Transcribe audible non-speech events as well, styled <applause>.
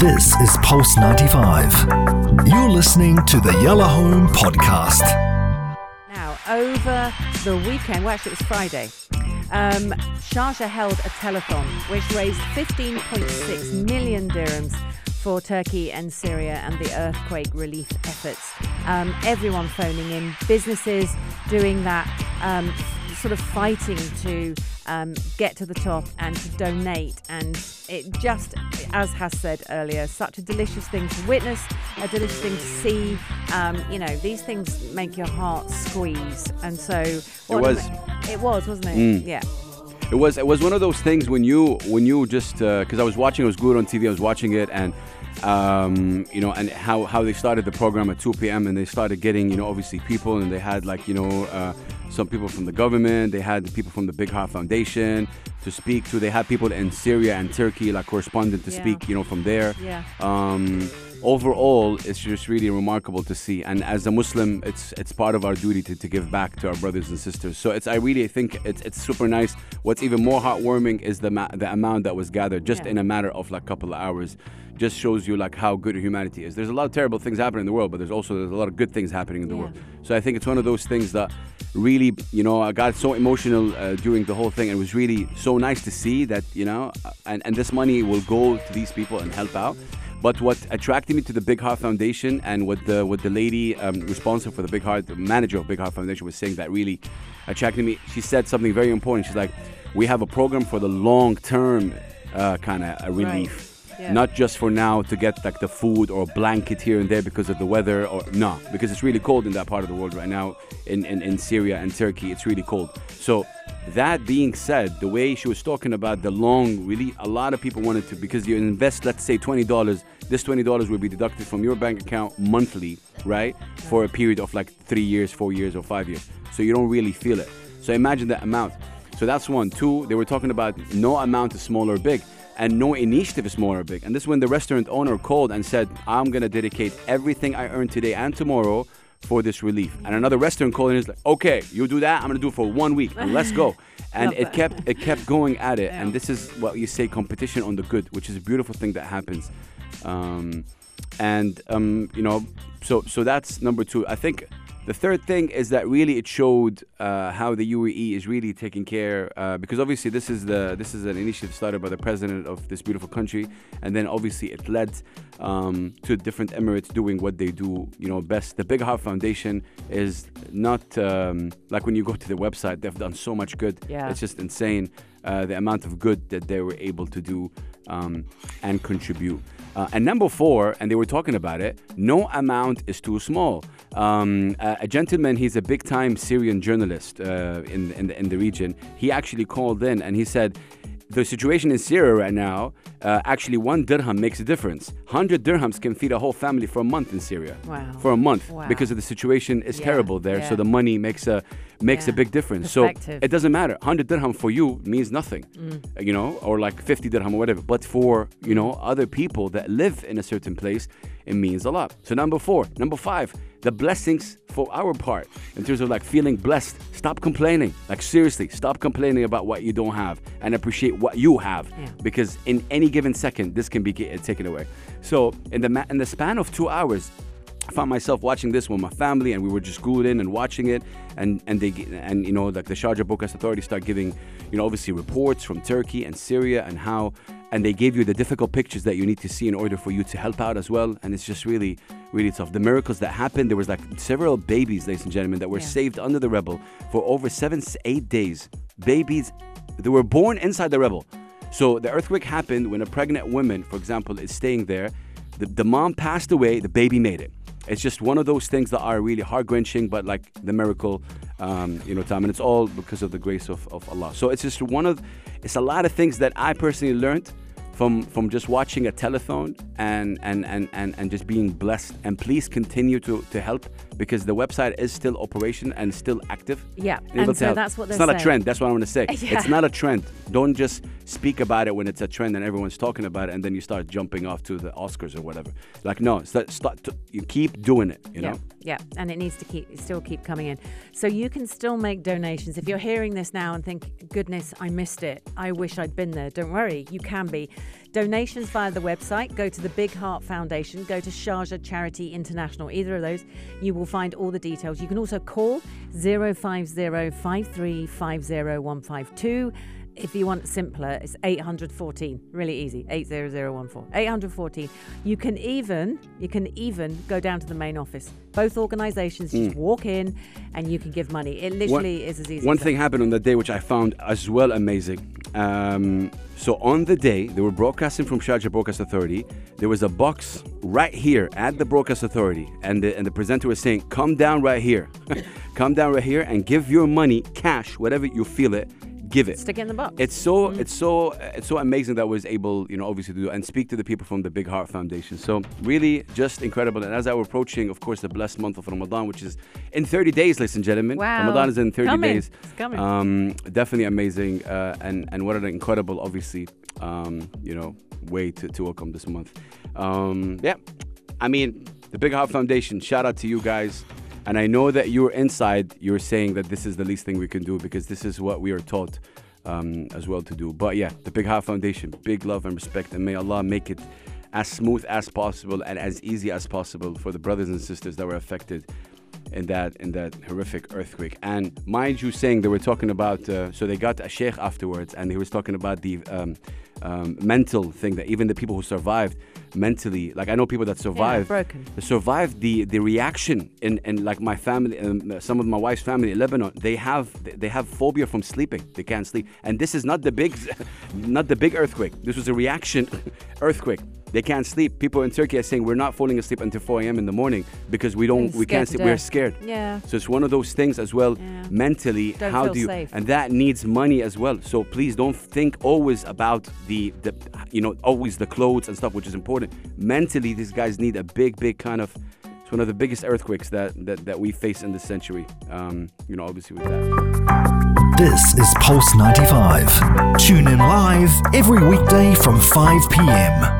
This is Pulse 95. You're listening to the Yellow Home Podcast. Now, over the weekend, well, actually, it was Friday, um, Sharjah held a telethon which raised 15.6 million dirhams for Turkey and Syria and the earthquake relief efforts. Um, everyone phoning in, businesses doing that, um, sort of fighting to um, get to the top and to donate. And it just, as has said earlier, such a delicious thing to witness, a delicious thing to see. Um, you know, these things make your heart squeeze. And so what was. it was, wasn't it? Mm. Yeah. It was it was one of those things when you when you just because I was watching it was good on TV I was watching it and um, you know and how how they started the program at 2 p.m. and they started getting you know obviously people and they had like you know uh, some people from the government they had people from the Big Heart Foundation to speak to they had people in Syria and Turkey like correspondent to Yeah. speak you know from there Yeah. um, overall it's just really remarkable to see. And as a muslim it's it's part of our duty to, to give back to our brothers and sisters. So it's i really think it's it's super nice. What's even more heartwarming is the ma- the amount that was gathered just Yeah. in a matter of like a couple of hours. Just shows you like how good humanity is. There's a lot of terrible things happening in the world but there's also there's a lot of good things happening in the Yeah. world. So i think it's one of those things that really you know i got so emotional uh, during the whole thing. It was really so nice to see that you know uh, and, and this money will go to these people and help out but what attracted me to the Big Heart Foundation and what the what the lady um, responsible for the Big Heart, the manager of Big Heart Foundation, was saying that really attracted me. She said something very important. She's like, "We have a program for the long term uh, kind of relief." Yeah. Not just for now to get like the food or a blanket here and there because of the weather or no, because it's really cold in that part of the world right now in, in, in Syria and Turkey. It's really cold. So that being said, the way she was talking about the long really a lot of people wanted to because you invest let's say twenty dollars, this twenty dollars will be deducted from your bank account monthly, right? For a period of like three years, four years, or five years. So you don't really feel it. So imagine that amount. So that's one. Two, they were talking about no amount is small or big and no initiative is small or big. And this is when the restaurant owner called and said, I'm to dedicate everything I earn today and tomorrow for this relief. And another restaurant called and is like, okay, you do that. I'm to do it for one week and <laughs> let's go. And it kept it kept going at it. And this is what you say competition on the good, which is a beautiful thing that happens. Um, and um, you know, so so that's number two. I think the third thing is that really it showed uh, how the UAE is really taking care uh, because obviously this is the this is an initiative started by the president of this beautiful country, and then obviously it led um, to different emirates doing what they do you know best. The Big Heart Foundation is not um, like when you go to the website; they've done so much good. Yeah. It's just insane uh, the amount of good that they were able to do um, and contribute. Uh, and number four, and they were talking about it, no amount is too small. Um, a, a gentleman, he's a big time Syrian journalist uh, in, in, the, in the region. He actually called in and he said, the situation in Syria right now, uh, actually, one dirham makes a difference. 100 dirhams can feed a whole family for a month in Syria. Wow. For a month. Wow. Because of the situation is Yeah, terrible there. yeah. So the money makes a makes a big difference. So it doesn't matter. 100 dirham for you means nothing, Mm. you know, or like 50 dirham or whatever. But for, you know, other people that live in a certain place, it means a lot. So number four. Number five, the blessings for our part in terms of like feeling blessed. Stop complaining. Like seriously, stop complaining about what you don't have and appreciate what you have. Yeah. Because in any given second, this can be taken away. So in the, ma- in the span of two hours, I found myself watching this with my family, and we were just glued in and watching it. And and they and you know like the Sharjah Broadcast Authority start giving, you know, obviously reports from Turkey and Syria and how, and they gave you the difficult pictures that you need to see in order for you to help out as well. And it's just really, really tough. The miracles that happened. There was like several babies, ladies and gentlemen, that were Yeah. saved under the rebel for over seven, eight days. Babies, they were born inside the rebel. So the earthquake happened when a pregnant woman, for example, is staying there. The, the mom passed away, the baby made it. It's just one of those things that are really heart wrenching, but like the miracle, um, you know, time. And it's all because of the grace of, of Allah. So it's just one of, it's a lot of things that I personally learned from from just watching a telethon and and and and, and just being blessed. And please continue to, to help because the website is still operation and still active. Yeah, and so that's what It's not a trend. That's what I want to say. <laughs> Yeah. It's not a trend. Don't just speak about it when it's a trend and everyone's talking about it, and then you start jumping off to the Oscars or whatever. Like no, start, start to, you keep doing it. You yeah, know. yeah, and it needs to keep still keep coming in. So you can still make donations if you're hearing this now and think, "Goodness, I missed it. I wish I'd been there." Don't worry, you can be. Donations via the website. Go to the Big Heart Foundation. Go to Sharjah Charity International. Either of those, you will find all the details. You can also call 050 if you want simpler, it's 814. Really easy. 80014. 814. You can even you can even go down to the main office. Both organizations just walk in and you can give money. It literally is as easy One thing happened on the day which I found as well amazing. Um, so on the day they were broadcasting from Sharjah Broadcast Authority, there was a box right here at the Broadcast Authority, and the, and the presenter was saying, "Come down right here, <laughs> come down right here, and give your money cash, whatever you feel it, give it." Stick it in the box. It's so it's so it's so amazing that I was able, you know, obviously to do and speak to the people from the Big Heart Foundation. So really, just incredible. And as I were approaching, of course, the blessed month of Ramadan, which is in 30 days, ladies and gentlemen. Wow. Ramadan is in 30 Coming. days. It's coming. Um, definitely amazing, uh, and and what an incredible, obviously, um, you know, way to, to welcome this month. Um, yeah, I mean, the Big Heart Foundation. Shout out to you guys. And I know that you're inside. You're saying that this is the least thing we can do because this is what we are taught um, as well to do. But yeah, the Big Heart Foundation. Big love and respect, and may Allah make it as smooth as possible and as easy as possible for the brothers and sisters that were affected in that in that horrific earthquake. And mind you, saying they were talking about, uh, so they got a sheikh afterwards, and he was talking about the um, um, mental thing that even the people who survived mentally, like I know people that survived, broken. they survived the the reaction in in like my family, um, some of my wife's family in Lebanon. They have they have phobia from sleeping. They can't sleep, and this is not the big, <laughs> not the big earthquake. This was a reaction <laughs> earthquake. They can't sleep. People in Turkey are saying we're not falling asleep until 4 a.m. in the morning because we don't, we can't sleep. We're scared. Yeah. So it's one of those things as well. Yeah. Mentally, Don't how feel do you? safe. And that needs money as well. So please don't think always about the the you know always the clothes and stuff, which is important. Mentally, these guys need a big, big kind of. It's one of the biggest earthquakes that that, that we face in this century. Um, you know, obviously with that. This is Pulse 95. Tune in live every weekday from 5 p.m.